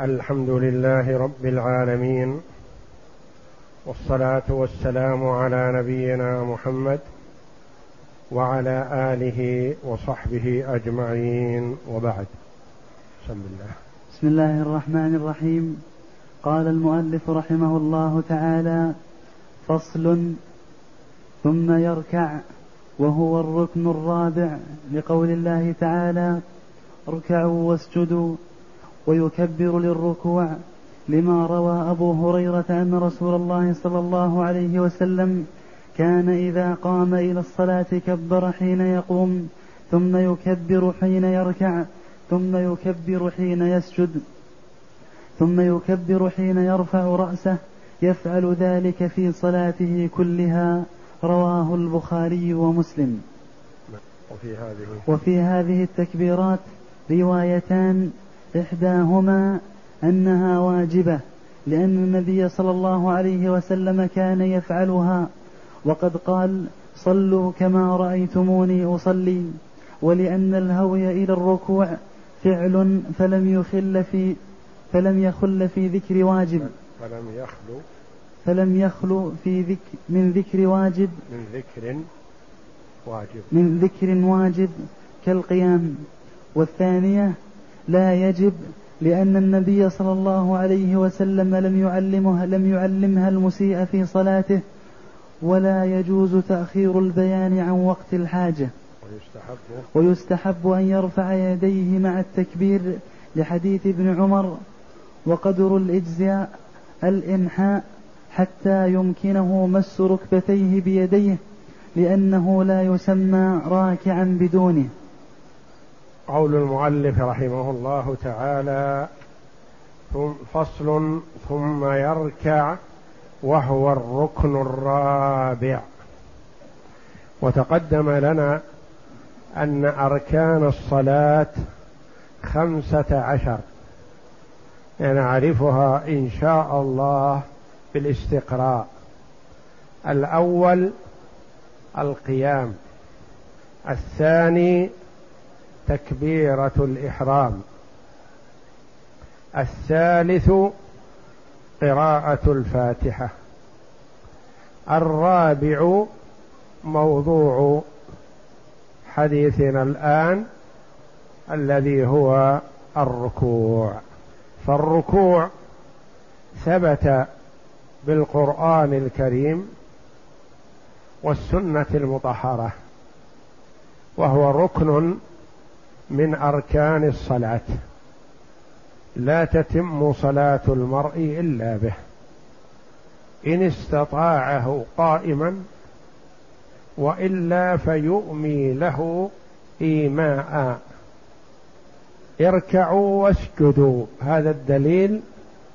الحمد لله رب العالمين والصلاة والسلام على نبينا محمد وعلى آله وصحبه أجمعين وبعد. بسم الله. بسم الله الرحمن الرحيم. قال المؤلف رحمه الله تعالى فصل ثم يركع وهو الركن الرابع لقول الله تعالى اركعوا واسجدوا. ويكبر للركوع لما روى أبو هريرة أن رسول الله صلى الله عليه وسلم كان إذا قام إلى الصلاة كبر حين يقوم ثم يكبر حين يركع ثم يكبر حين يسجد ثم يكبر حين يرفع رأسه يفعل ذلك في صلاته كلها رواه البخاري ومسلم. وفي هذه وفي هذه التكبيرات روايتان إحداهما أنها واجبة لأن النبي صلى الله عليه وسلم كان يفعلها وقد قال صلوا كما رأيتموني أصلي. ولأن الهوي إلى الركوع فعل فلم يخل في فلم يخل في ذكر واجب. فلم يخلو فلم يخلو في ذكر من ذكر واجب. من ذكر واجب. من ذكر واجب كالقيام. والثانية لا يجب لأن النبي صلى الله عليه وسلم لم يعلمها لم يعلمها المسيء في صلاته ولا يجوز تأخير البيان عن وقت الحاجة. ويستحب. ويستحب أن يرفع يديه مع التكبير لحديث ابن عمر وقدر الإجزاء الإنحاء حتى يمكنه مس ركبتيه بيديه لأنه لا يسمى راكعا بدونه. قول المؤلف رحمه الله تعالى فصل ثم يركع وهو الركن الرابع. وتقدم لنا أن أركان الصلاة خمسة عشر. نعرفها إن شاء الله بالاستقراء. الأول القيام الثاني تكبيرة الإحرام. الثالث قراءة الفاتحة. الرابع موضوع حديثنا الآن الذي هو الركوع. فالركوع ثبت بالقرآن الكريم والسنة المطهرة وهو ركن من أركان الصلاة. لا تتم صلاة المرء إلا به. إن استطاعه قائما وإلا فيؤمي له إيماء. اركعوا واسجدوا. هذا الدليل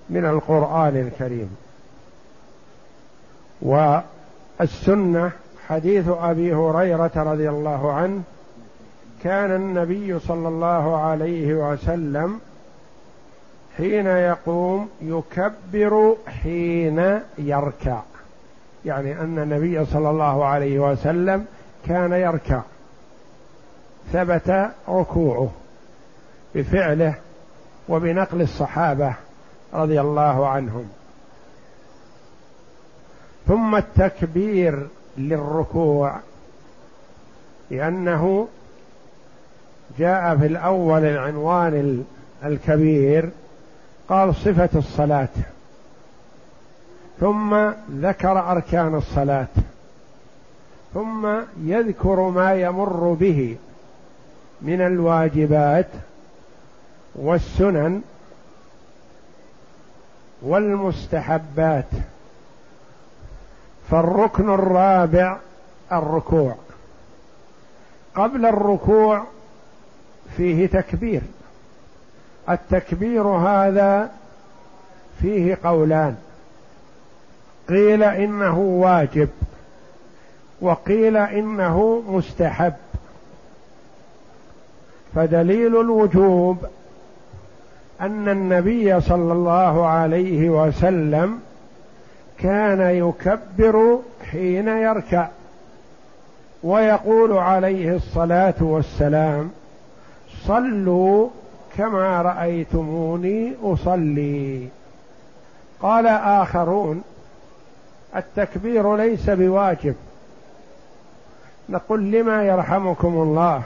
من القرآن الكريم. والسنة حديث أبي هريرة رضي الله عنه كان النبي صلى الله عليه وسلم حين يقوم يكبر حين يركع. يعني أن النبي صلى الله عليه وسلم كان يركع. ثبت ركوعه بفعله وبنقل الصحابة رضي الله عنهم. ثم التكبير للركوع لأنه جاء في الأول العنوان الكبير قال صفة الصلاة. ثم ذكر أركان الصلاة. ثم يذكر ما يمر به من الواجبات والسنن والمستحبات. فالركن الرابع الركوع. قبل الركوع فيه تكبير. التكبير هذا فيه قولان. قيل إنه واجب وقيل إنه مستحب. فدليل الوجوب أن النبي صلى الله عليه وسلم كان يكبر حين يركع ويقول عليه الصلاة والسلام صلوا كما رأيتموني أصلي. قال آخرون التكبير ليس بواجب. نقول لما يرحمكم الله؟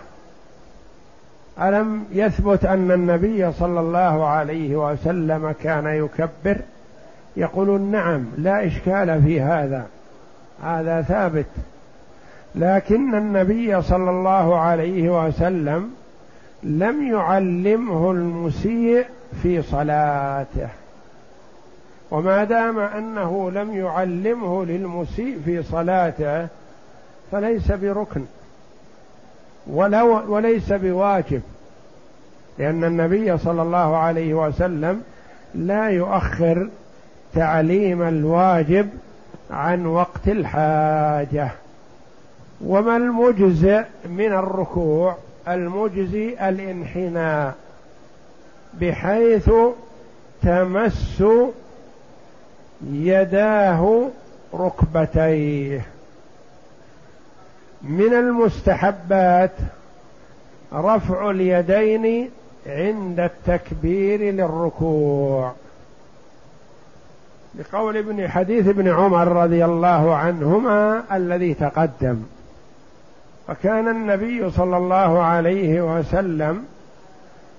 ألم يثبت أن النبي صلى الله عليه وسلم كان يكبر؟ يقولون نعم لا إشكال في هذا. هذا ثابت. لكن النبي صلى الله عليه وسلم لم يعلمه المسيء في صلاته. وما دام أنه لم يعلمه للمسيء في صلاته فليس بركن ولو وليس بواجب لأن النبي صلى الله عليه وسلم لا يؤخر تعليم الواجب عن وقت الحاجة. وما المجزئ من الركوع؟ المجزي الانحناء بحيث تمس يداه ركبتيه. من المستحبات رفع اليدين عند التكبير للركوع. لقول ابن حديث ابن عمر رضي الله عنهما الذي تقدم. فكان النبي صلى الله عليه وسلم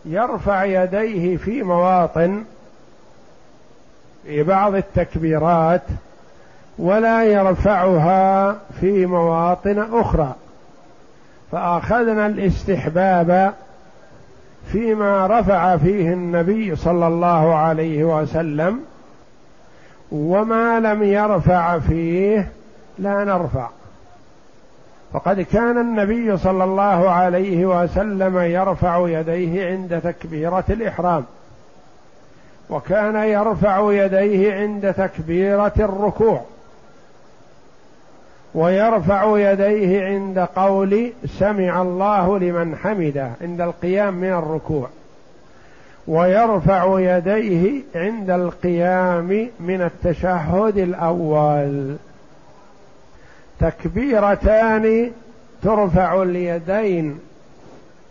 يرفع يديه في مواطن في بعض التكبيرات ولا يرفعها في مواطن أخرى. فأخذنا الاستحباب فيما رفع فيه النبي صلى الله عليه وسلم وما لم يرفع فيه لا نرفع. فقد كان النبي صلى الله عليه وسلم يرفع يديه عند تكبيرة الإحرام. وكان يرفع يديه عند تكبيرة الركوع. ويرفع يديه عند قول سمع الله لمن حمده عند القيام من الركوع. ويرفع يديه عند القيام من التشهد الأول. تكبيرتان ترفع اليدين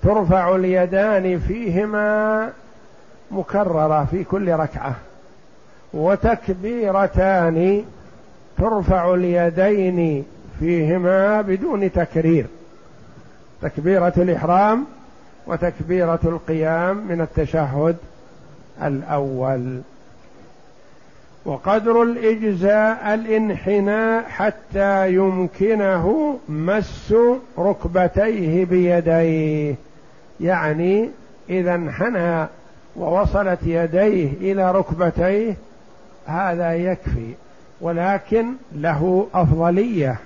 ترفع اليدان فيهما مكررة في كل ركعة. وتكبيرتان ترفع اليدين فيهما بدون تكرير. تكبيرة الإحرام وتكبيرة القيام من التشهد الأول. وقدر الإجزاء الإنحناء حتى يمكنه مس ركبتيه بيديه. يعني إذا انحنى ووصلت يديه إلى ركبتيه هذا يكفي. ولكن له أفضلية.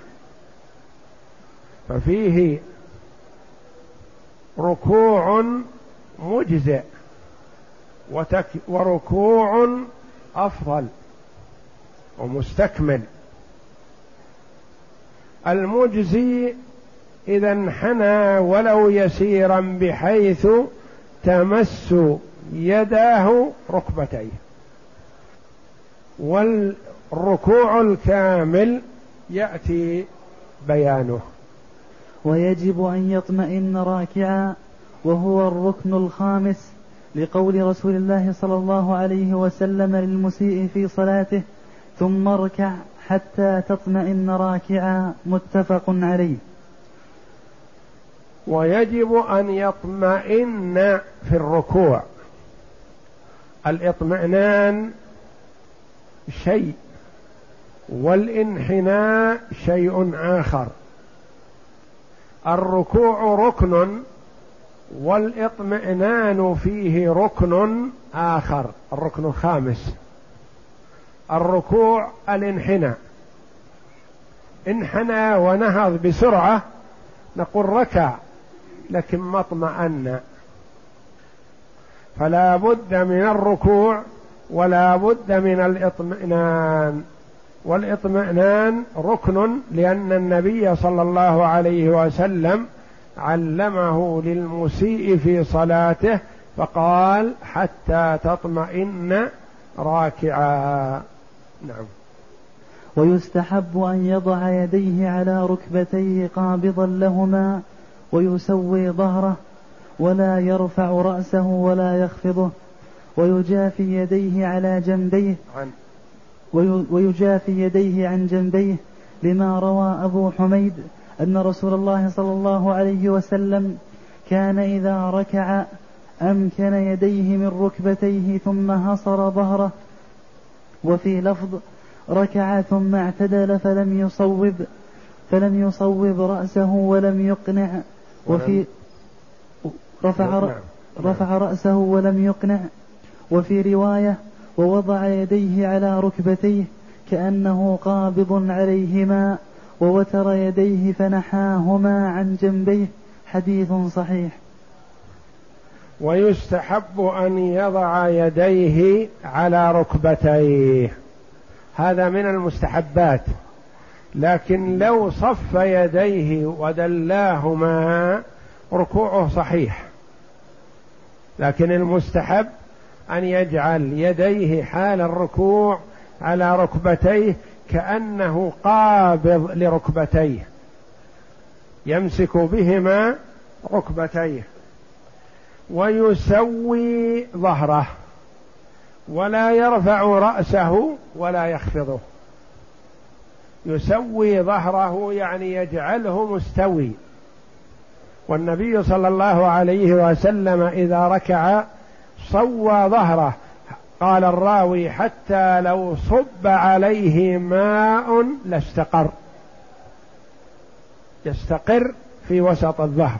ففيه ركوع مجزئ وركوع أفضل. ومستكمل. المجزي إذا انحنى ولو يسيرا بحيث تمس يداه ركبتيه. والركوع الكامل يأتي بيانه. ويجب أن يطمئن راكعا وهو الركن الخامس لقول رسول الله صلى الله عليه وسلم للمسيء في صلاته ثم اركع حتى تطمئن راكعا متفق عليه. ويجب أن يطمئن في الركوع. الإطمئنان شيء والإنحناء شيء آخر. الركوع ركن والإطمئنان فيه ركن آخر الركن الخامس. الركوع الانحناء. انحنى ونهض بسرعة نقول ركع لكن ما اطمأن فلا بد من الركوع ولا بد من الاطمئنان. والاطمئنان ركن لأن النبي صلى الله عليه وسلم علمه للمسيء في صلاته فقال حتى تطمئن راكعا. نعم. ويستحب أن يضع يديه على ركبتيه قابضا لهما ويسوي ظهره ولا يرفع رأسه ولا يخفضه ويجافي يديه على جنبيه عن. ويجافي يديه عن جنبيه لما روى أبو حميد أن رسول الله صلى الله عليه وسلم كان إذا ركع أمكن يديه من ركبتيه ثم هصر ظهره وفي لفظ ركع ثم اعتدل فلم يصوب فلم يصوب رأسه ولم يقنع. وفي رفع رفع رأسه ولم يقنع. وفي رواية ووضع يديه على ركبتيه كأنه قابض عليهما ووتر يديه فنحاهما عن جنبيه. حديث صحيح. ويستحب أن يضع يديه على ركبتيه. هذا من المستحبات. لكن لو صف يديه ودلاهما ركوعه صحيح. لكن المستحب أن يجعل يديه حال الركوع على ركبتيه كأنه قابض لركبتيه. يمسك بهما ركبتيه. ويسوي ظهره ولا يرفع رأسه ولا يخفضه. يسوي ظهره يعني يجعله مستوي. والنبي صلى الله عليه وسلم إذا ركع صوى ظهره. قال الراوي حتى لو صب عليه ماء لاستقر. يستقر في وسط الظهر.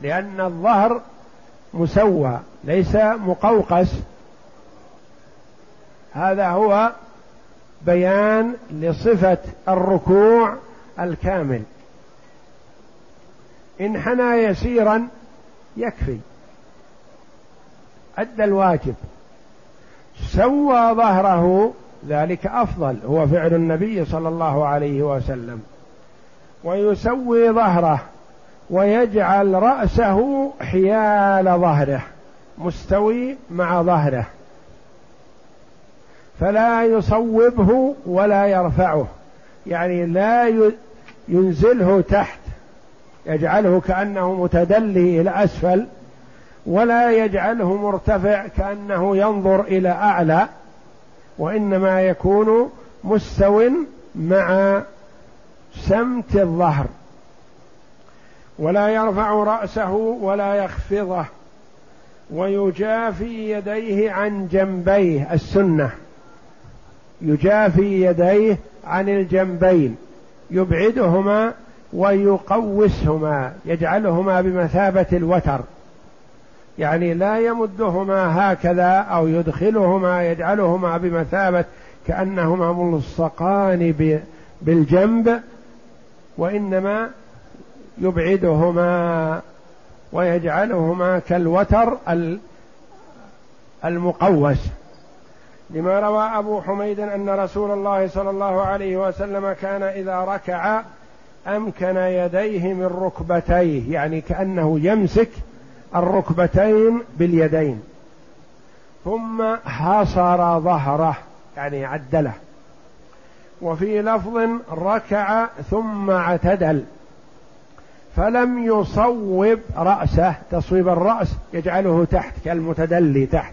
لأن الظهر مسوى ليس مقوقس. هذا هو بيان لصفة الركوع الكامل. إن حنى يسيرا يكفي. أدى الواجب. سوى ظهره ذلك أفضل هو فعل النبي صلى الله عليه وسلم. ويسوي ظهره. ويجعل رأسه حيال ظهره مستوي مع ظهره. فلا يصوبه ولا يرفعه. يعني لا ينزله تحت يجعله كأنه متدلي إلى أسفل ولا يجعله مرتفع كأنه ينظر إلى أعلى وإنما يكون مستو مع سمت الظهر. ولا يرفع رأسه ولا يخفضه ويجافي يديه عن جنبيه السنة. يجافي يديه عن الجنبين يبعدهما ويقوسهما يجعلهما بمثابة الوتر. يعني لا يمدهما هكذا أو يدخلهما يجعلهما بمثابة كأنهما ملصقان بالجنب وإنما يبعدهما ويجعلهما كالوتر المقوس. لما روى أبو حميد أن رسول الله صلى الله عليه وسلم كان إذا ركع أمكن يديه من ركبتيه يعني كأنه يمسك الركبتين باليدين. ثم حصر ظهره يعني عدله. وفي لفظ ركع ثم اعتدل. فلم يصوب رأسه تصويب الرأس يجعله تحت كالمتدلي تحت.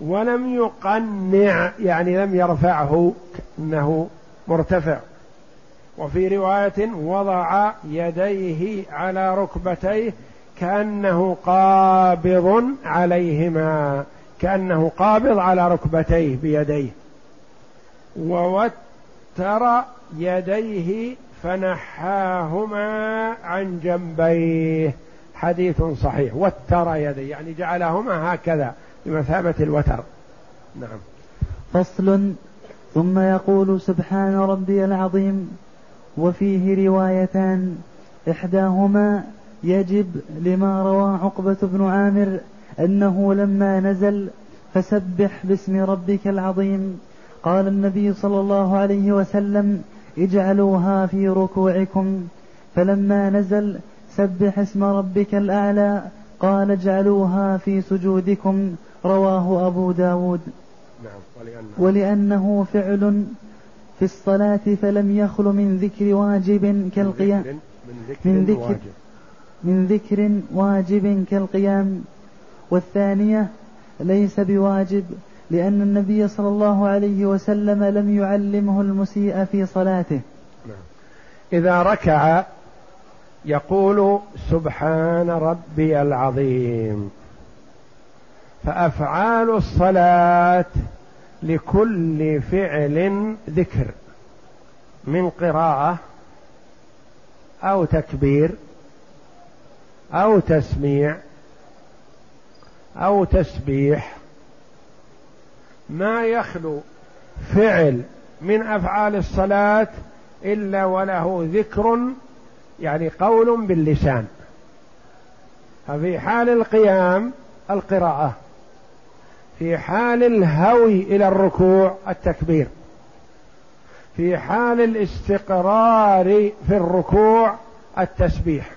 ولم يقنع يعني لم يرفعه كأنه مرتفع. وفي رواية وضع يديه على ركبتيه كأنه قابض عليهما كأنه قابض على ركبتيه بيديه. ووتر يديه فنحاهما عن جنبيه. حديث صحيح. وتر يديه. يعني جعلهما هكذا بمثابة الوتر. نعم. فصل. ثم يقول سبحان ربي العظيم. وفيه روايتان. إحداهما يجب لما روى عقبة بن عامر أنه لما نزل فسبح باسم ربك العظيم. قال النبي صلى الله عليه وسلم اجعلوها في ركوعكم. فلما نزل سبح اسم ربك الأعلى قال اجعلوها في سجودكم. رواه أبو داود. نعم ولأنه, فعل في الصلاة فلم يخل من ذكر واجب كالقيام. من ذكر, من ذكر واجب كالقيام. والثانية ليس بواجب لأن النبي صلى الله عليه وسلم لم يعلمه المسيء في صلاته. نعم. إذا ركع يقول سبحان ربي العظيم. فأفعال الصلاة لكل فعل ذكر. من قراءة أو تكبير أو تسميع أو تسبيح ما يخلو فعل من أفعال الصلاة إلا وله ذكر يعني قول باللسان. ففي حال القيام القراءة. في حال الهوي إلى الركوع التكبير. في حال الاستقرار في الركوع التسبيح.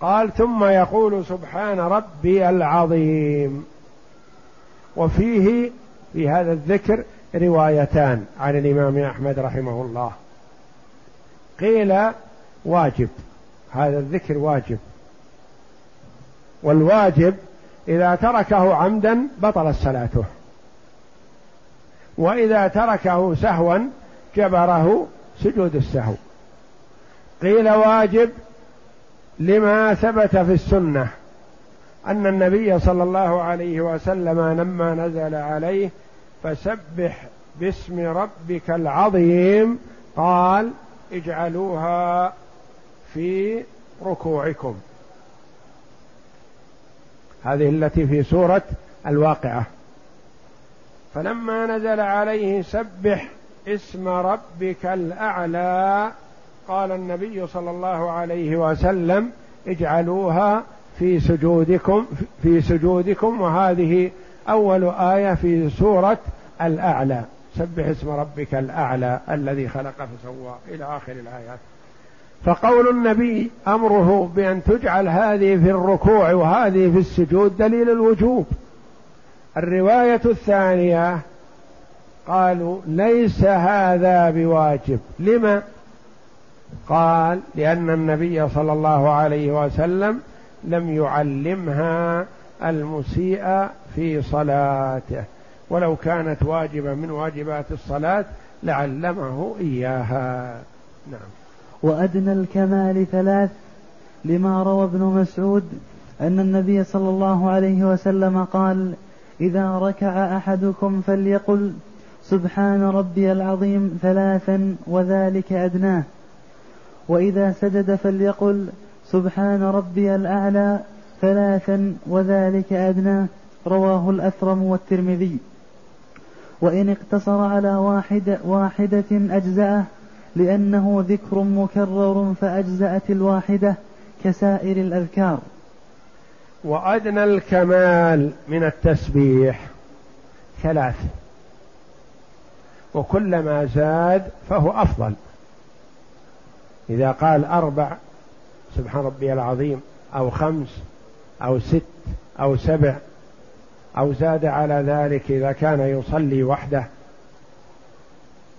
قال ثم يقول سبحان ربي العظيم. وفيه في هذا الذكر روايتان عن الإمام أحمد رحمه الله. قيل واجب هذا الذكر واجب. والواجب إذا تركه عمدا بطلت صلاته. وإذا تركه سهوا جبره سجود السهو. قيل واجب لما ثبت في السنة. أن النبي صلى الله عليه وسلم لما نزل عليه فسبح باسم ربك العظيم قال اجعلوها في ركوعكم. هذه التي في سورة الواقعة. فلما نزل عليه سبح اسم ربك الأعلى قال النبي صلى الله عليه وسلم اجعلوها في سجودكم في سجودكم وهذه أول آية في سورة الأعلى. سبح اسم ربك الأعلى الذي خلق فسوى إلى آخر الآيات. فقول النبي أمره بأن تجعل هذه في الركوع وهذه في السجود دليل الوجوب. الرواية الثانية قالوا ليس هذا بواجب. لما؟ قال لأن النبي صلى الله عليه وسلم لم يعلمها المسيء في صلاته. ولو كانت واجبة من واجبات الصلاة لعلمه إياها. نعم. وأدنى الكمال ثلاث لما روى ابن مسعود أن النبي صلى الله عليه وسلم قال إذا ركع أحدكم فليقل سبحان ربي العظيم ثلاثا وذلك أدناه. وإذا سجد فليقل سبحان ربي الأعلى ثلاثا وذلك أدناه رواه الأثرم والترمذي. وإن اقتصر على واحدة, واحدة أجزأه لأنه ذكر مكرر فأجزأت الواحدة كسائر الأذكار. وأدنى الكمال من التسبيح ثلاث. وكلما زاد فهو أفضل. إذا قال أربع سبحان ربي العظيم أو خمس أو ست أو سبع أو زاد على ذلك إذا كان يصلي وحده.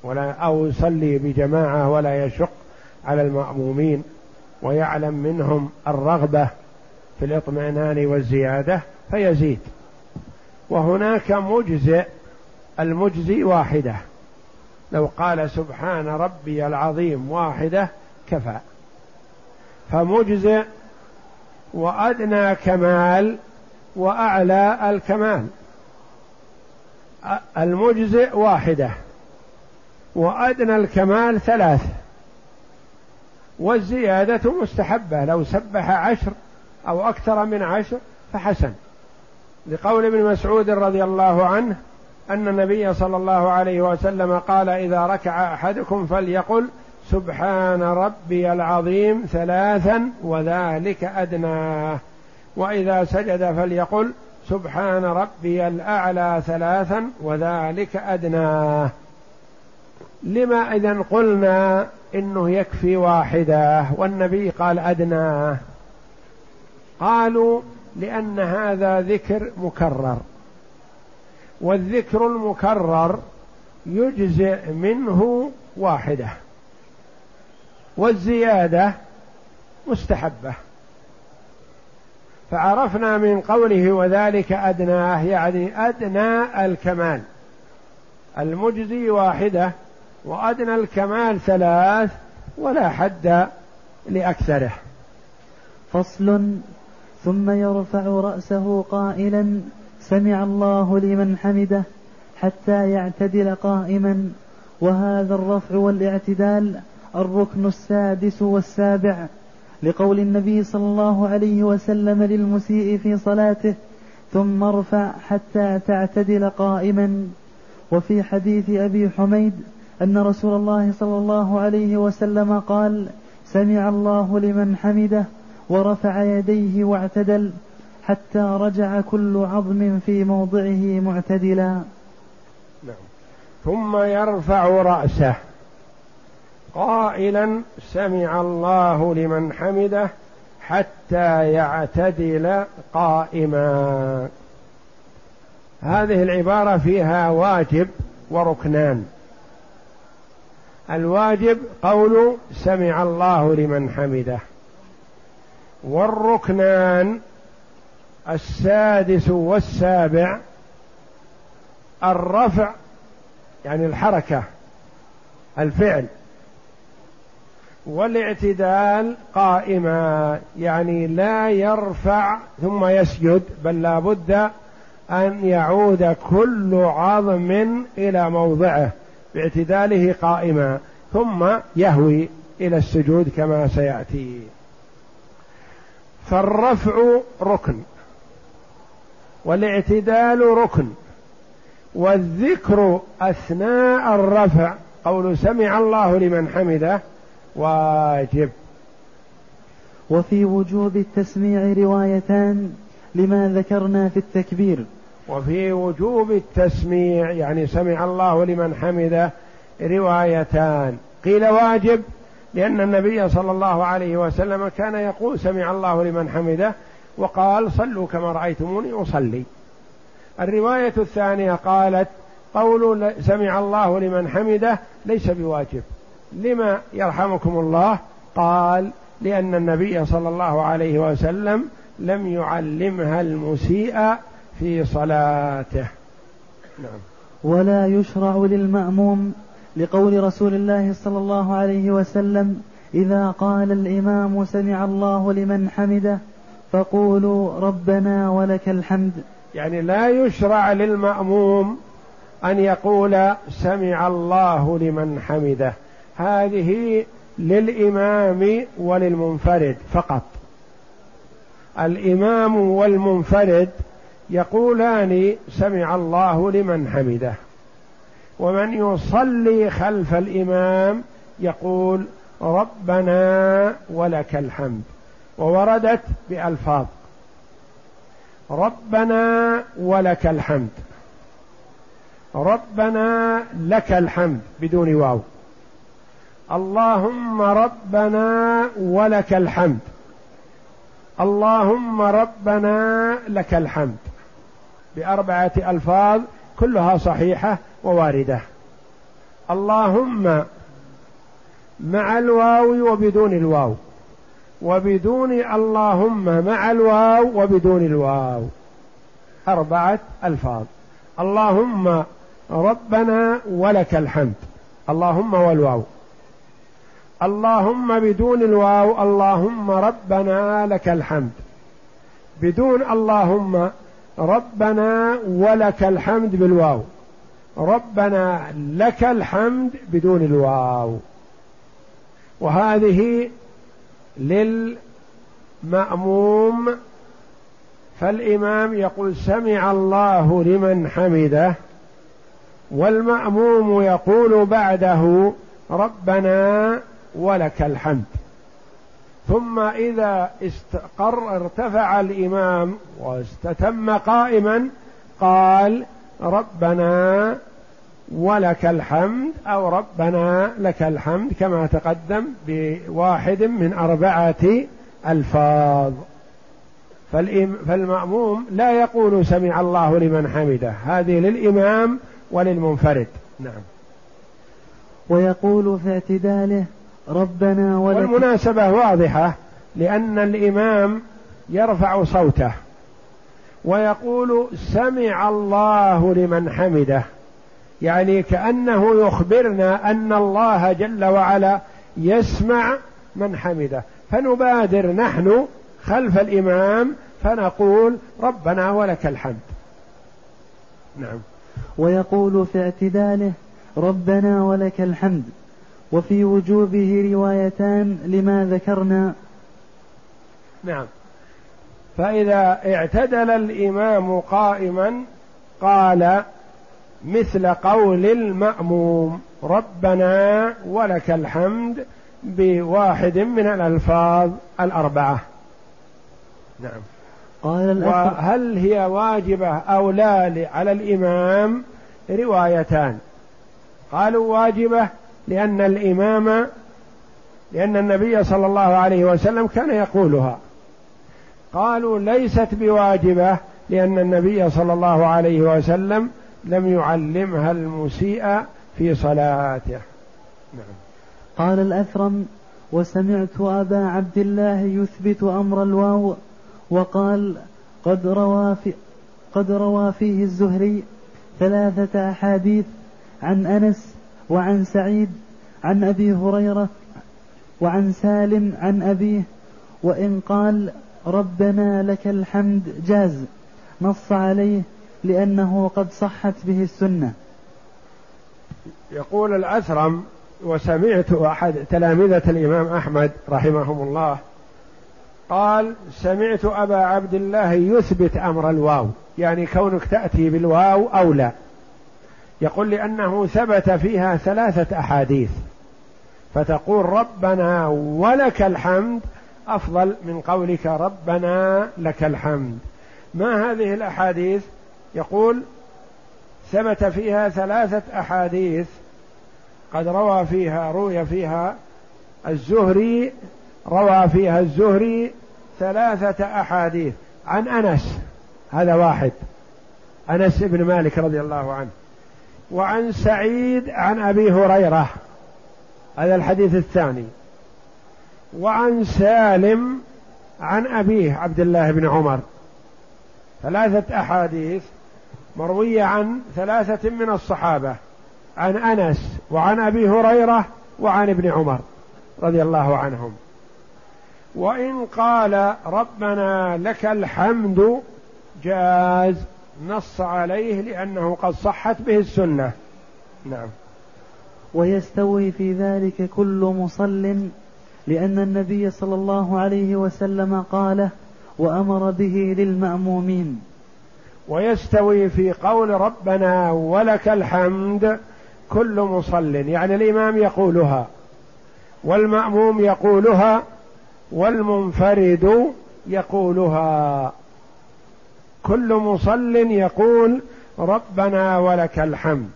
ولا أو يصلي بجماعة ولا يشق على المأمومين ويعلم منهم الرغبة في الاطمئنان والزيادة فيزيد. وهناك مجزئ المجزي واحدة. لو قال سبحان ربي العظيم واحدة كفى. فمجزئ وأدنى كمال وأعلى الكمال. المجزئ واحدة وأدنى الكمال ثلاث. والزيادة مستحبة لو سبح عشر أو أكثر من عشر فحسن. لقول ابن مسعود رضي الله عنه أن النبي صلى الله عليه وسلم قال إذا ركع أحدكم فليقل سبحان ربي العظيم ثلاثا وذلك أدناه وإذا سجد فليقل سبحان ربي الأعلى ثلاثا وذلك أدناه لما إذا قلنا إنه يكفي واحدة والنبي قال أدناه قالوا لأن هذا ذكر مكرر. والذكر المكرر يجزئ منه واحدة. والزيادة مستحبة. فعرفنا من قوله وذلك أدناه يعني أدنى الكمال. المجزي واحدة وأدنى الكمال ثلاث ولا حد لأكثره. فصل. ثم يرفع رأسه قائلا سمع الله لمن حمده حتى يعتدل قائما. وهذا الرفع والاعتدال الركن السادس والسابع لقول النبي صلى الله عليه وسلم للمسيء في صلاته ثم ارفع حتى تعتدل قائما. وفي حديث أبي حميد أن رسول الله صلى الله عليه وسلم قال سمع الله لمن حمده ورفع يديه واعتدل حتى رجع كل عظم في موضعه معتدلا. نعم. ثم يرفع رأسه. قائلا سمع الله لمن حمده حتى يعتدل قائما. هذه العبارة فيها واجب وركنان. الواجب قول سمع الله لمن حمده. والركنان السادس والسابع الرفع يعني الحركة الفعل. والاعتدال قائما يعني لا يرفع ثم يسجد بل لا بد أن يعود كل عظم إلى موضعه باعتداله قائما ثم يهوي إلى السجود كما سيأتي. فالرفع ركن والاعتدال ركن والذكر أثناء الرفع قول سمع الله لمن حمده واجب وفي وجوب التسميع روايتان لما ذكرنا في التكبير. وفي وجوب التسميع يعني سمع الله لمن حمده روايتان. قيل واجب لأن النبي صلى الله عليه وسلم كان يقول سمع الله لمن حمده وقال صلوا كما رأيتموني أصلي. الرواية الثانية قالت قول سمع الله لمن حمده ليس بواجب. لما يرحمكم الله قال لأن النبي صلى الله عليه وسلم لم يعلمها المسيء في صلاته. نعم. ولا يشرع للمأموم لقول رسول الله صلى الله عليه وسلم إذا قال الإمام سمع الله لمن حمده فقولوا ربنا ولك الحمد. يعني لا يشرع للمأموم أن يقول سمع الله لمن حمده. هذه للإمام وللمنفرد فقط. الإمام والمنفرد يقولان سمع الله لمن حمده. ومن يصلي خلف الإمام يقول ربنا ولك الحمد ووردت بألفاظ. ربنا ولك الحمد. ربنا لك الحمد بدون واو. اللهم ربنا ولك الحمد. اللهم ربنا لك الحمد. بأربعة ألفاظ كلها صحيحة وواردة. اللهم مع الواو وبدون الواو. وبدون اللهم مع الواو وبدون الواو. أربعة ألفاظ. اللهم ربنا ولك الحمد. اللهم والواو. اللهم بدون الواو اللهم ربنا لك الحمد. بدون اللهم ربنا ولك الحمد بالواو. ربنا لك الحمد بدون الواو. وهذه للمأموم فالإمام يقول سمع الله لمن حمده والمأموم يقول بعده ربنا ولك الحمد. ثم إذا استقر ارتفع الإمام واستتم قائما قال ربنا ولك الحمد أو ربنا لك الحمد كما تقدم بواحد من أربعة ألفاظ. فالمأموم لا يقول سمع الله لمن حمده. هذه للإمام وللمنفرد. نعم. ويقول في اعتداله ربنا ولك والمناسبة واضحة لأن الإمام يرفع صوته ويقول سمع الله لمن حمده. يعني كأنه يخبرنا أن الله جل وعلا يسمع من حمده. فنبادر نحن خلف الإمام فنقول ربنا ولك الحمد. نعم. ويقول في اعتداله ربنا ولك الحمد. وفي وجوبه روايتان لما ذكرنا. نعم. فإذا اعتدل الإمام قائما قال مثل قول المأموم ربنا ولك الحمد بواحد من الألفاظ الأربعة. نعم. قال وهل هي واجبة أو لا على الإمام روايتان؟ قالوا واجبة. لأن الإمام لأن النبي صلى الله عليه وسلم كان يقولها. قالوا ليست بواجبة لأن النبي صلى الله عليه وسلم لم يعلمها المسيء في صلاته. نعم. قال الأثرم وسمعت أبا عبد الله يثبت أمر الواو وقال قد روى في قد روى فيه الزهري ثلاثة أحاديث عن أنس وعن سعيد عن أبي هريرة وعن سالم عن أبيه وإن قال ربنا لك الحمد جاز نص عليه لأنه قد صحت به السنة. يقول الأثرم وسمعت أحد تلامذة الإمام أحمد رحمهم الله قال سمعت أبا عبد الله يثبت أمر الواو يعني كونك تأتي بالواو أولى. يقول لأنه ثبت فيها ثلاثة أحاديث فتقول ربنا ولك الحمد أفضل من قولك ربنا لك الحمد. ما هذه الأحاديث؟ يقول ثبت فيها ثلاثة أحاديث قد روى فيها روي فيها الزهري روى فيها الزهري ثلاثة أحاديث. عن أنس هذا واحد أنس بن مالك رضي الله عنه. وعن سعيد عن أبي هريرة هذا الحديث الثاني. وعن سالم عن أبيه عبد الله بن عمر. ثلاثة أحاديث مروية عن ثلاثة من الصحابة عن أنس وعن أبي هريرة وعن ابن عمر رضي الله عنهم. وإن قال ربنا لك الحمد جاز. نص عليه لأنه قد صحت به السنة. نعم. ويستوي في ذلك كل مصل لأن النبي صلى الله عليه وسلم قاله وأمر به للمأمومين. ويستوي في قول ربنا ولك الحمد كل مصل. يعني الإمام يقولها والمأموم يقولها والمنفرد يقولها. كل مصل يقول ربنا ولك الحمد.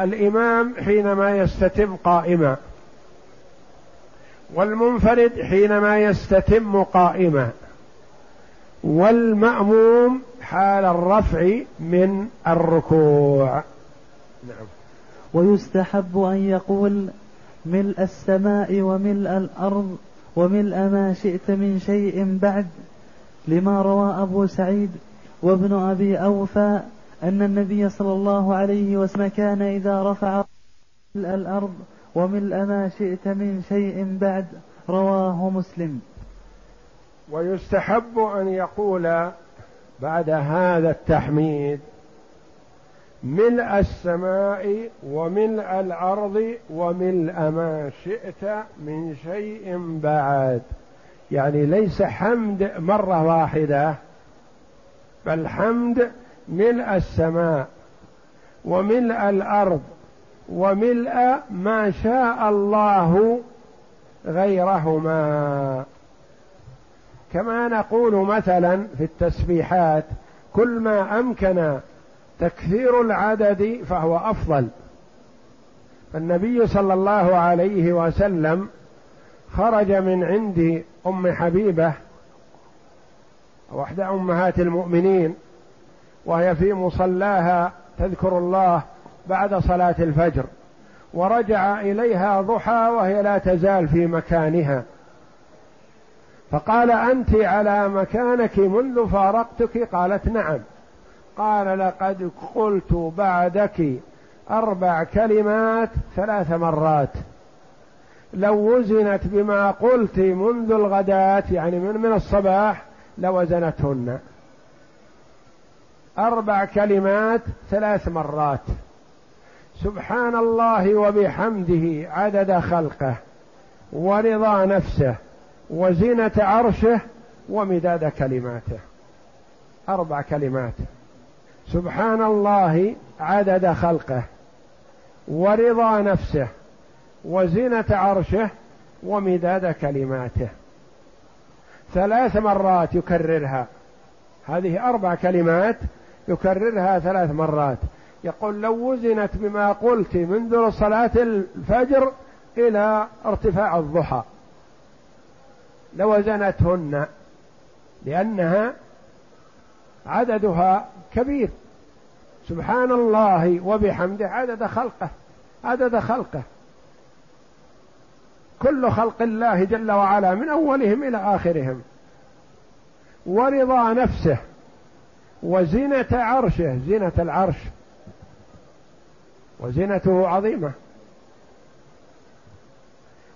الإمام حينما يستتم قائما والمنفرد حينما يستتم قائما والمأموم حال الرفع من الركوع. نعم. ويستحب أن يقول ملء السماء وملء الأرض وملء ما شئت من شيء بعد. لما روى أبو سعيد وابن أبي أوفى أن النبي صلى الله عليه وسلم كان إذا رفع الأرض وملء ما شئت من شيء بعد رواه مسلم. ويستحب أن يقول بعد هذا التحميد ملء السماء وملء الأرض وملء ما شئت من شيء بعد. يعني ليس حمد مرة واحدة بل حمد ملء السماء وملء الأرض وملء ما شاء الله غيرهما. كما نقول مثلا في التسبيحات كل ما أمكن تكثير العدد فهو أفضل. فالنبي صلى الله عليه وسلم خرج من عند أم حبيبة واحدى أمهات المؤمنين وهي في مصلاها تذكر الله بعد صلاة الفجر ورجع إليها ضحى وهي لا تزال في مكانها. فقال أنت على مكانك منذ فارقتك؟ قالت نعم. قال لقد قلت بعدك أربع كلمات ثلاث مرات. لو وزنت بما قلت منذ الغداة يعني من من الصباح لوزنتهن. أربع كلمات ثلاث مرات. سبحان الله وبحمده عدد خلقه ورضا نفسه وزنة عرشه ومداد كلماته. أربع كلمات. سبحان الله عدد خلقه ورضا نفسه وزنة عرشه ومداد كلماته. ثلاث مرات يكررها. هذه أربع كلمات يكررها ثلاث مرات. يقول لو وزنت بما قلت منذ صلاة الفجر إلى ارتفاع الضحى. لوزنتهن لأنها عددها كبير. سبحان الله وبحمده عدد خلقه عدد خلقه. كل خلق الله جل وعلا من أولهم إلى آخرهم. ورضا نفسه وزنة عرشه زنة العرش. وزنته عظيمة.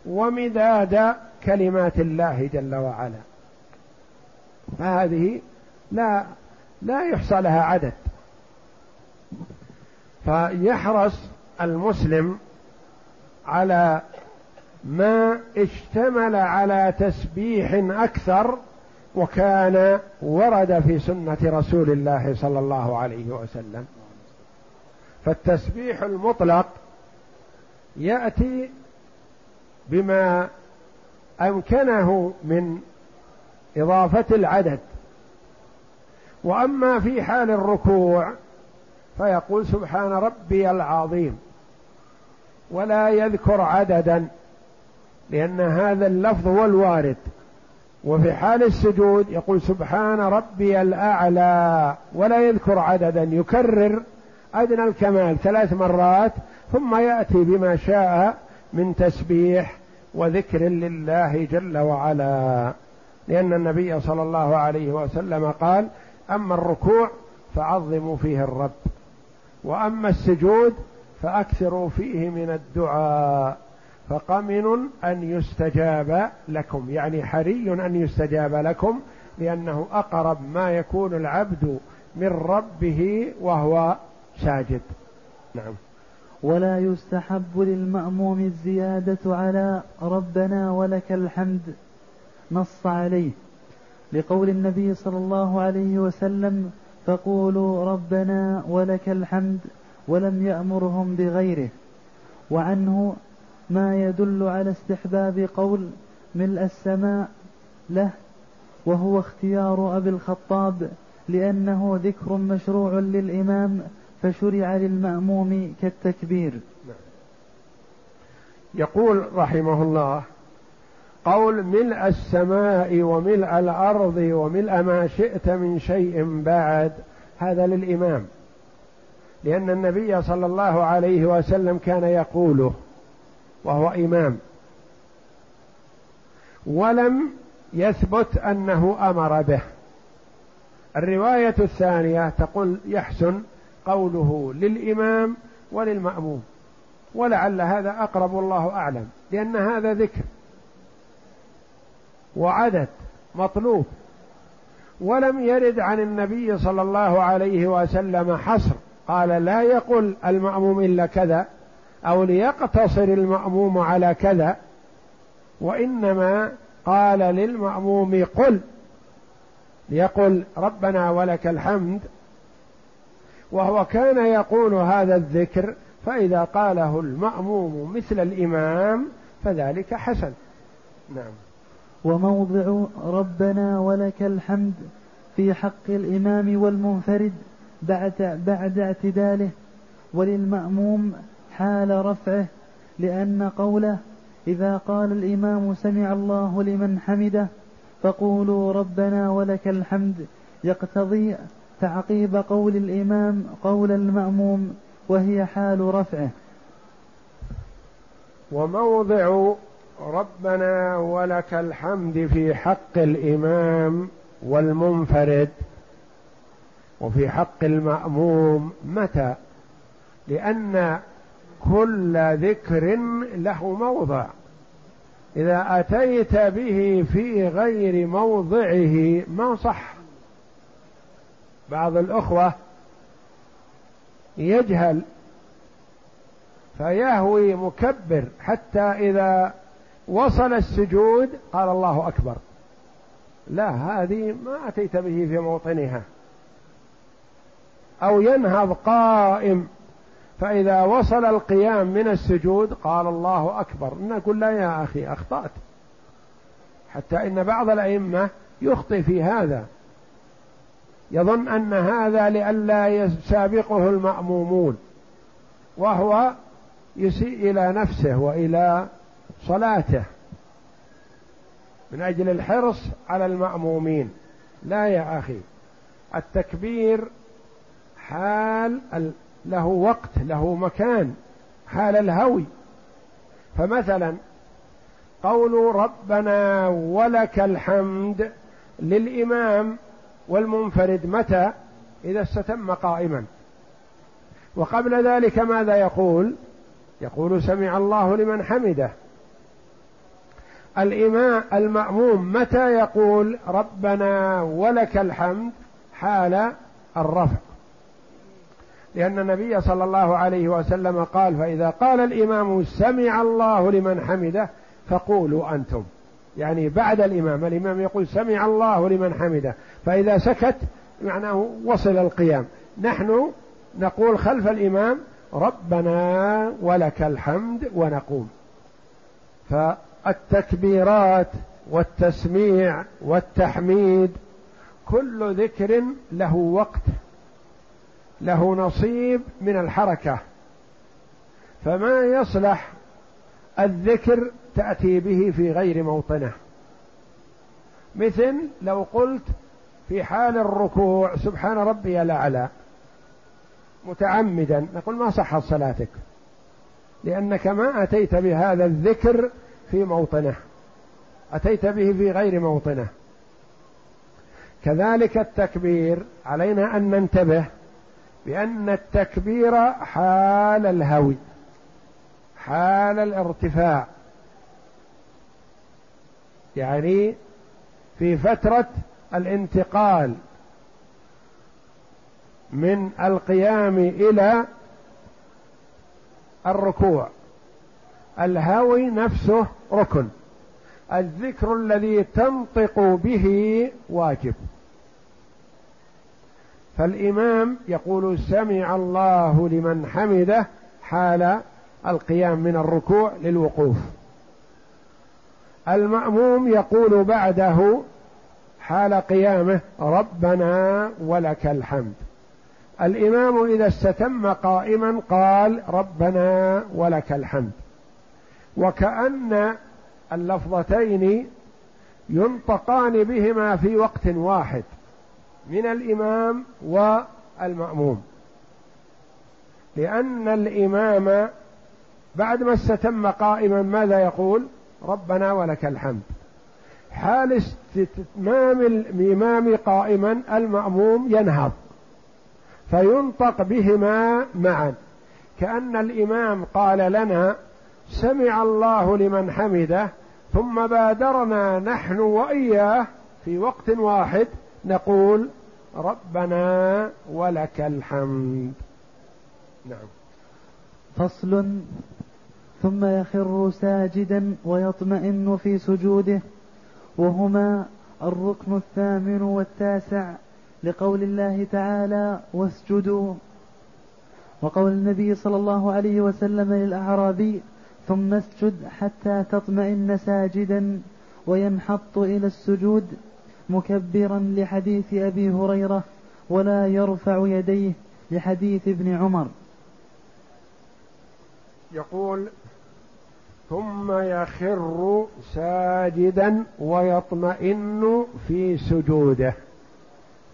ومداد كلمات الله جل وعلا. فهذه لا لا يحصى لها عدد. فيحرص المسلم على ما اشتمل على تسبيح أكثر وكان ورد في سنة رسول الله صلى الله عليه وسلم. فالتسبيح المطلق يأتي بما أمكنه من إضافة العدد. وأما في حال الركوع فيقول سبحان ربي العظيم ولا يذكر عددا. لأن هذا اللفظ هو الوارد. وفي حال السجود يقول سبحان ربي الأعلى ولا يذكر عددا يكرر أدنى الكمال ثلاث مرات ثم يأتي بما شاء من تسبيح وذكر لله جل وعلا. لأن النبي صلى الله عليه وسلم قال أما الركوع فعظموا فيه الرب وأما السجود فأكثروا فيه من الدعاء. فقمن أن يستجاب لكم يعني حري أن يستجاب لكم لأنه أقرب ما يكون العبد من ربه وهو ساجد. نعم. ولا يستحب للمأموم الزيادة على ربنا ولك الحمد نص عليه. لقول النبي صلى الله عليه وسلم فقولوا ربنا ولك الحمد ولم يأمرهم بغيره. وعنه ما يدل على استحباب قول ملء السماء له وهو اختيار أبي الخطاب لأنه ذكر مشروع للإمام فشرع للمأموم كالتكبير. يقول رحمه الله قول ملء السماء وملء الأرض وملء ما شئت من شيء بعد هذا للإمام. لأن النبي صلى الله عليه وسلم كان يقوله وهو إمام. ولم يثبت أنه أمر به. الرواية الثانية تقول يحسن قوله للإمام وللمأموم. ولعل هذا أقرب الله أعلم لأن هذا ذكر. وعدد مطلوب. ولم يرد عن النبي صلى الله عليه وسلم حصر. قال لا يقل المأموم إلا كذا. أو ليقتصر المأموم على كذا وإنما قال للمأموم قل يقول ربنا ولك الحمد وهو كان يقول هذا الذكر فإذا قاله المأموم مثل الإمام فذلك حسن. نعم. وموضع ربنا ولك الحمد في حق الإمام والمنفرد بعد بعد اعتداله وللمأموم حال رفعه لأن قوله إذا قال الإمام سمع الله لمن حمده فقولوا ربنا ولك الحمد يقتضي تعقيب قول الإمام قول المأموم وهي حال رفعه. وموضع ربنا ولك الحمد في حق الإمام والمنفرد وفي حق المأموم متى؟ لأن كل ذكر له موضع. إذا أتيت به في غير موضعه ما صح. بعض الأخوة يجهل فيهوي مكبر حتى إذا وصل السجود قال الله أكبر. لا هذه ما أتيت به في موطنها. أو ينهض قائم فإذا وصل القيام من السجود قال الله أكبر. نقول لا يا أخي أخطأت. حتى إن بعض الأئمة يخطئ في هذا. يظن أن هذا لئلا يسابقه المأمومون وهو يسيء إلى نفسه وإلى صلاته. من أجل الحرص على المأمومين. لا يا أخي التكبير حال له وقت له مكان حال الهوي. فمثلا قول ربنا ولك الحمد للإمام والمنفرد متى؟ إذا استتم قائما. وقبل ذلك ماذا يقول؟ يقول سمع الله لمن حمده. الإمام المأموم متى يقول ربنا ولك الحمد؟ حال الرفع. لأن النبي صلى الله عليه وسلم قال فإذا قال الإمام سمع الله لمن حمده فقولوا أنتم. يعني بعد الإمام الإمام يقول سمع الله لمن حمده. فإذا سكت معناه وصل القيام. نحن نقول خلف الإمام ربنا ولك الحمد ونقوم. فالتكبيرات والتسميع والتحميد كل ذكر له وقت. له نصيب من الحركة. فما يصلح الذكر تأتي به في غير موطنه. مثل لو قلت في حال الركوع سبحان ربي الاعلى متعمدا نقول ما صحت صلاتك لأنك ما أتيت بهذا الذكر في موطنه أتيت به في غير موطنه. كذلك التكبير علينا أن ننتبه بأن التكبير حال الهوي حال الارتفاع. يعني في فترة الانتقال من القيام إلى الركوع الهوي نفسه ركن. الذكر الذي تنطق به واجب. فالإمام يقول سمع الله لمن حمده حال القيام من الركوع للوقوف. المأموم يقول بعده حال قيامه ربنا ولك الحمد. الإمام إذا استتم قائما قال ربنا ولك الحمد. وكأن اللفظتين ينطقان بهما في وقت واحد. من الإمام والمأموم. لأن الإمام بعد ما استتم قائما ماذا يقول؟ ربنا ولك الحمد. حال استتمام الإمام قائما المأموم ينهض. فينطق بهما معا. كأن الإمام قال لنا سمع الله لمن حمده ثم بادرنا نحن وإياه في وقت واحد نقول ربنا ولك الحمد. نعم. فصل. ثم يخر ساجدا ويطمئن في سجوده. وهما الركن الثامن والتاسع لقول الله تعالى واسجدوا. وقول النبي صلى الله عليه وسلم للأعرابي ثم اسجد حتى تطمئن ساجدا وينحط إلى السجود. مكبرا لحديث أبي هريرة ولا يرفع يديه لحديث ابن عمر. يقول ثم يخر ساجدا ويطمئن في سجوده.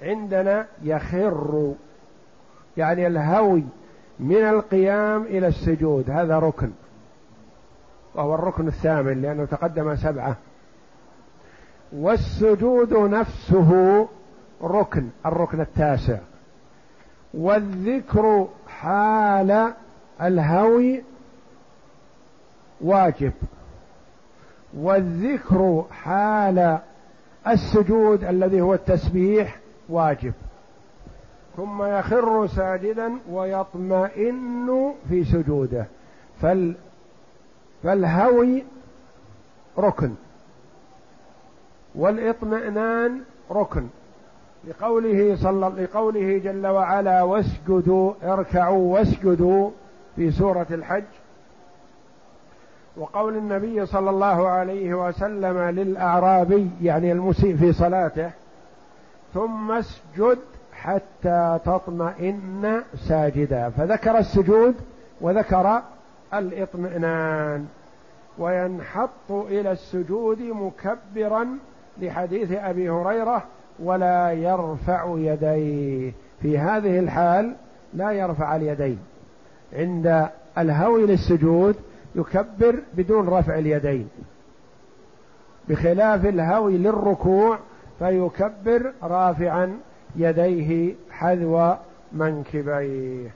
عندنا يخر يعني الهوي من القيام إلى السجود هذا ركن. وهو الركن الثامن لأنه تقدم سبعة. والسجود نفسه ركن الركن التاسع. والذكر حال الهوي واجب. والذكر حال السجود الذي هو التسبيح واجب. ثم يخر ساجدا ويطمئن في سجوده. فال فالهوي ركن. والاطمئنان ركن. لقوله صلى لقوله جل وعلا واسجدوا اركعوا واسجدوا في سورة الحج. وقول النبي صلى الله عليه وسلم للأعرابي يعني المسيء في صلاته ثم اسجد حتى تطمئن ساجدا. فذكر السجود وذكر الاطمئنان. وينحط إلى السجود مكبرا لحديث أبي هريرة ولا يرفع يديه. في هذه الحال لا يرفع اليدين. عند الهوي للسجود يكبر بدون رفع اليدين. بخلاف الهوي للركوع فيكبر رافعا يديه حذو منكبيه.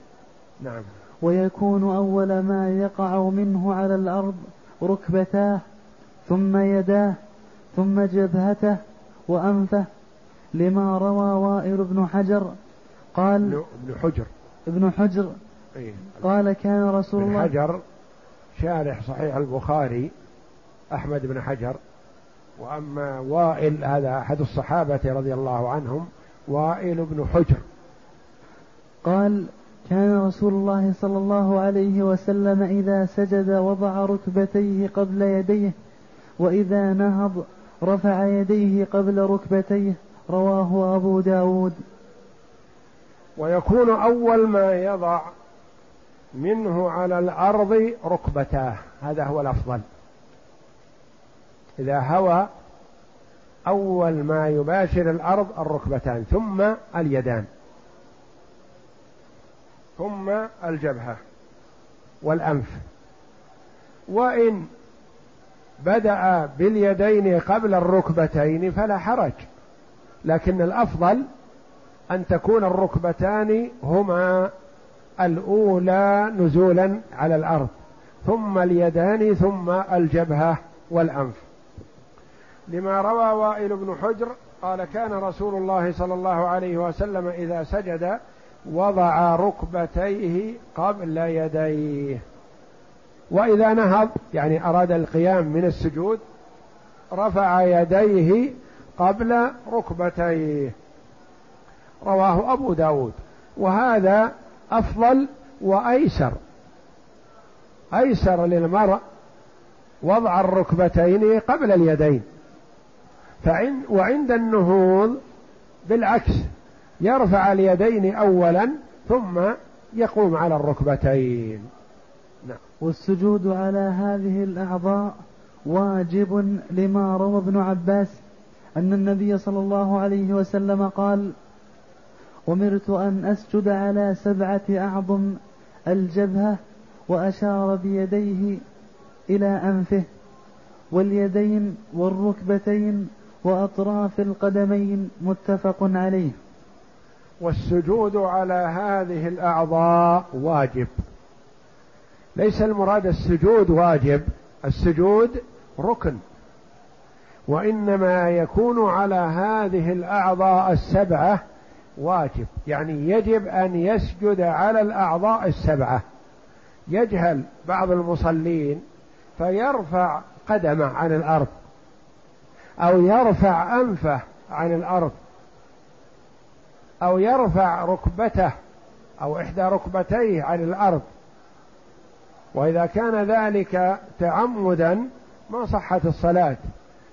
نعم. ويكون أول ما يقع منه على الأرض ركبتاه ثم يداه ثم جبهته وأنفه لما روى وائل بن حجر قال ابن حجر. ابن حجر إيه. قال كان رسول الله حجر شارح صحيح البخاري أحمد بن حجر. وأما وائل هذا أحد الصحابة رضي الله عنهم وائل بن حجر. قال كان رسول الله صلى الله عليه وسلم إذا سجد وضع ركبتيه قبل يديه وإذا نهض رفع يديه قبل ركبتيه رواه أبو داود. ويكون أول ما يضع منه على الأرض ركبتاه. هذا هو الأفضل. إذا هوى أول ما يباشر الأرض الركبتان ثم اليدان ثم الجبهة والأنف. وإن بدأ باليدين قبل الركبتين فلا حرج. لكن الأفضل أن تكون الركبتان هما الأولى نزولا على الأرض ثم اليدان ثم الجبهة والأنف. لما روى وائل بن حجر قال كان رسول الله صلى الله عليه وسلم إذا سجد وضع ركبتيه قبل يديه. وإذا نهض يعني أراد القيام من السجود رفع يديه قبل ركبتيه. رواه أبو داود. وهذا أفضل وأيسر. أيسر للمرء وضع الركبتين قبل اليدين. فعند وعند النهوض بالعكس يرفع اليدين اولا ثم يقوم على الركبتين. والسجود على هذه الأعضاء واجب لما روى ابن عباس أن النبي صلى الله عليه وسلم قال أمرت أن أسجد على سبعة أعظم الجبهة وأشار بيديه إلى أنفه واليدين والركبتين وأطراف القدمين متفق عليه. والسجود على هذه الأعضاء واجب. ليس المراد السجود واجب السجود ركن. وإنما يكون على هذه الأعضاء السبعة واجب. يعني يجب أن يسجد على الأعضاء السبعة. يجهل بعض المصلين فيرفع قدمه عن الأرض أو يرفع أنفه عن الأرض أو يرفع ركبته أو إحدى ركبتيه عن الأرض. وإذا كان ذلك تعمدا ما صحت الصلاة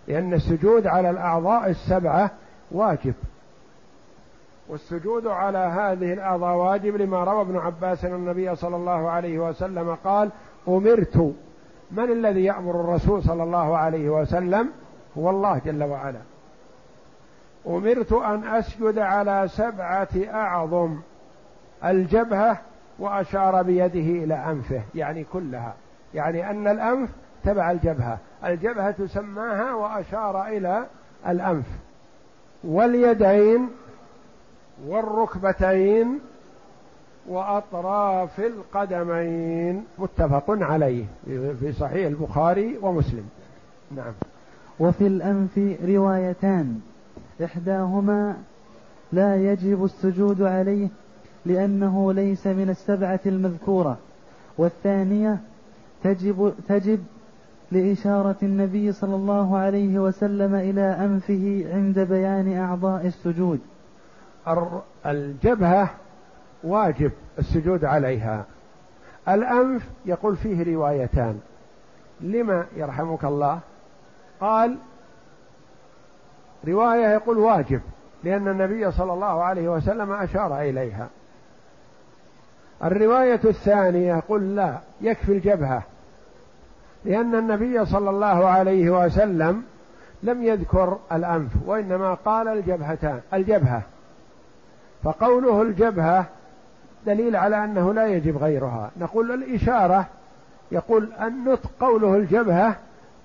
لأن السجود على الأعضاء السبعة واجب. والسجود على هذه الأعضاء واجب لما روى ابن عباس أن النبي صلى الله عليه وسلم قال أمرت. من الذي يأمر الرسول صلى الله عليه وسلم؟ هو الله جل وعلا. أمرت أن أسجد على سبعة أعظم. الجبهة وأشار بيده إلى أنفه يعني كلها يعني أن الأنف تبع الجبهة الجبهة سماها وأشار إلى الأنف واليدين والركبتين وأطراف القدمين متفق عليه في صحيح البخاري ومسلم. نعم. وفي الأنف روايتان إحداهما لا يجب السجود عليه لأنه ليس من السبعة المذكورة. والثانية تجب تجب لإشارة النبي صلى الله عليه وسلم إلى أنفه عند بيان أعضاء السجود. الجبهة واجب السجود عليها. الأنف يقول فيه روايتان. لما يرحمك الله؟ قال رواية يقول واجب لأن النبي صلى الله عليه وسلم أشار إليها. الرواية الثانية يقول لا يكفي الجبهة. لأن النبي صلى الله عليه وسلم لم يذكر الأنف وإنما قال الجبهتان الجبهة. فقوله الجبهة دليل على أنه لا يجب غيرها. نقول الإشارة يقول النطق قوله الجبهة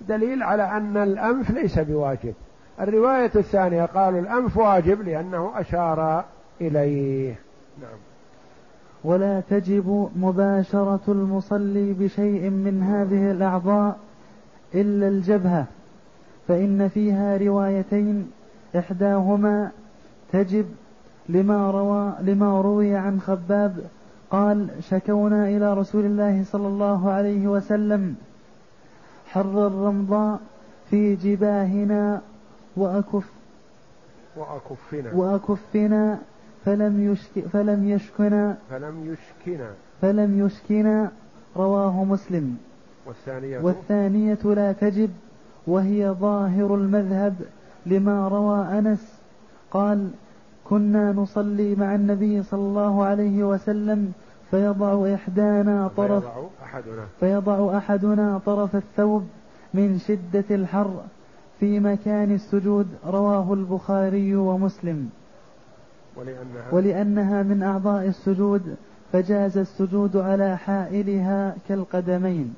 دليل على أن الأنف ليس بواجب. الرواية الثانية قالوا الأنف واجب لأنه أشار إليه. نعم. ولا تجب مباشرة المصلي بشيء من هذه الأعضاء إلا الجبهة فإن فيها روايتين إحداهما تجب لما روى لما روي عن خباب قال شكونا إلى رسول الله صلى الله عليه وسلم حر الرمضاء في جباهنا وأكف وأكفنا. وأكفنا فلم يشك فلم يشكنا. فلم يشكنا. فلم يشكنا. رواه مسلم. والثانية؟ والثانية لا تجب وهي ظاهر المذهب لما روى أنس. قال كنا نصلي مع النبي صلى الله عليه وسلم فيضع إحدانا طرف فيضع أحدنا. فيضع أحدنا طرف الثوب من شدة الحر في مكان السجود رواه البخاري ومسلم. ولأنها, ولأنها من أعضاء السجود فجاز السجود على حائلها كالقدمين.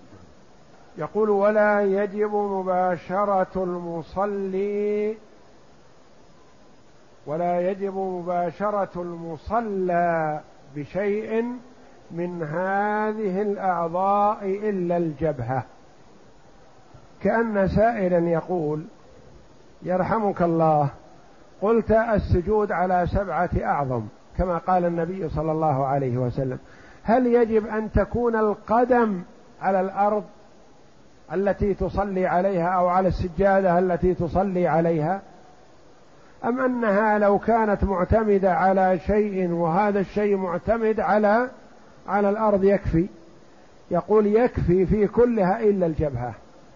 يقول ولا يجب مباشرة المصلي ولا يجب مباشرة المصلى بشيء من هذه الأعضاء إلا الجبهة. كأن سائلا يقول يرحمك الله قلت السجود على سبعة أعظم كما قال النبي صلى الله عليه وسلم. هل يجب أن تكون القدم على الأرض التي تصلي عليها أو على السجادة التي تصلي عليها؟ أم أنها لو كانت معتمدة على شيء وهذا الشيء معتمد على على الأرض يكفي؟ يقول يكفي في كلها إلا الجبهة.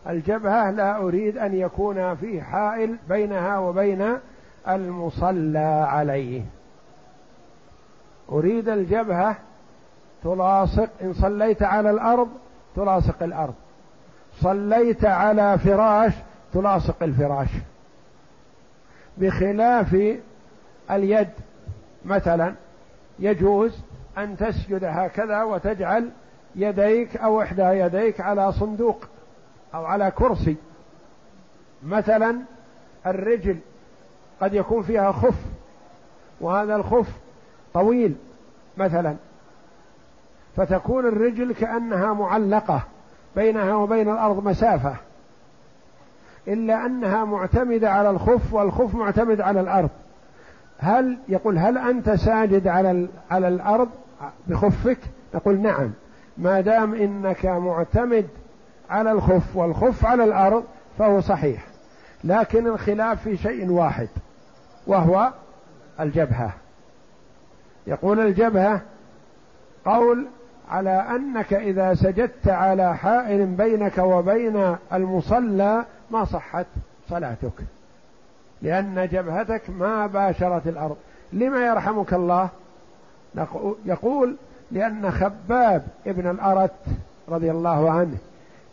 الجبهة لا أريد أن يكون في حائل بينها وبين المصلى عليه. أريد الجبهة تلاصق إن صليت على الأرض تلاصق الأرض. صليت على فراش تلاصق الفراش. بخلاف اليد مثلا يجوز أن تسجد هكذا وتجعل يديك أو إحدى يديك على صندوق أو على كرسي. مثلا الرجل قد يكون فيها خف وهذا الخف طويل مثلا. فتكون الرجل كأنها معلقة بينها وبين الأرض مسافة إلا أنها معتمدة على الخف والخف معتمد على الأرض. هل يقول هل أنت ساجد على على الأرض بخفك؟ نقول نعم. ما دام إنك معتمد على الخف والخف على الأرض فهو صحيح لكن الخلاف في شيء واحد. وهو الجبهة. يقول الجبهة قول على أنك إذا سجدت على حائل بينك وبين المصلى ما صحت صلاتك لأن جبهتك ما باشرت الأرض. لما يرحمك الله؟ يقول لأن خباب ابن الأرت رضي الله عنه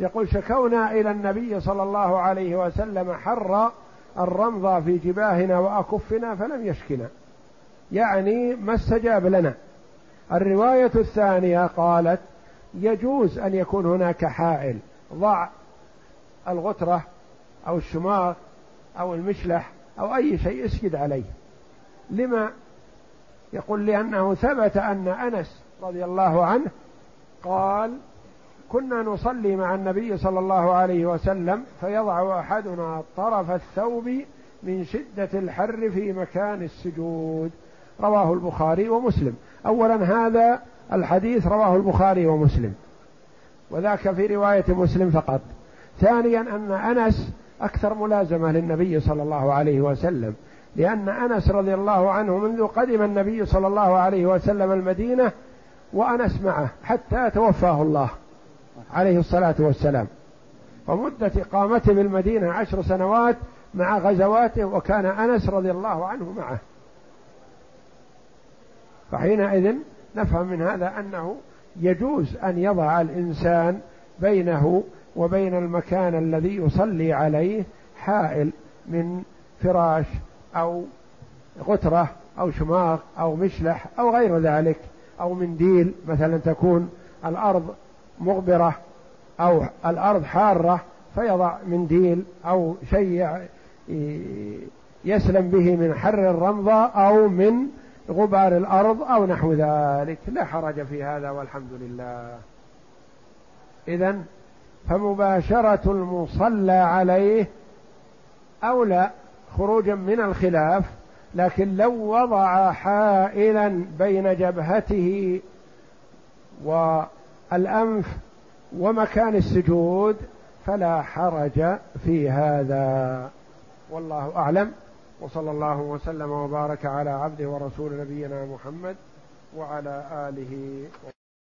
يقول شكونا إلى النبي صلى الله عليه وسلم حر الرمض في جباهنا وأكفنا فلم يشكنا. يعني ما استجاب لنا. الرواية الثانية قالت يجوز أن يكون هناك حائل ضع الغترة أو الشماغ أو المشلح أو أي شيء اسجد عليه. لما يقول لأنه ثبت أن أنس رضي الله عنه قال كنا نصلي مع النبي صلى الله عليه وسلم فيضع أحدنا طرف الثوب من شدة الحر في مكان السجود. رواه البخاري ومسلم. اولا هذا الحديث رواه البخاري ومسلم. وذاك في رواية مسلم فقط. ثانيا أن أنس أكثر ملازمة للنبي صلى الله عليه وسلم لأن أنس رضي الله عنه منذ قدم النبي صلى الله عليه وسلم المدينة وأنس معه حتى توفاه الله. عليه الصلاة والسلام. ومدة إقامته بالمدينة عشر سنوات مع غزواته وكان أنس رضي الله عنه معه. فحينئذ نفهم من هذا أنه يجوز أن يضع الإنسان بينه وبين المكان الذي يصلي عليه حائل من فراش أو غترة أو شماغ أو مشلح أو غير ذلك أو منديل مثلا تكون الأرض مغبرة أو الأرض حارة فيضع منديل أو شيء يسلم به من حر الرمضة أو من غبار الأرض أو نحو ذلك. لا حرج في هذا والحمد لله. إذا فمباشرة المصلى عليه أولى خروجا من الخلاف لكن لو وضع حائلا بين جبهته والأنف ومكان السجود فلا حرج في هذا. والله أعلم. وصلى الله وسلم وبارك على عبده ورسول نبينا محمد وعلى آله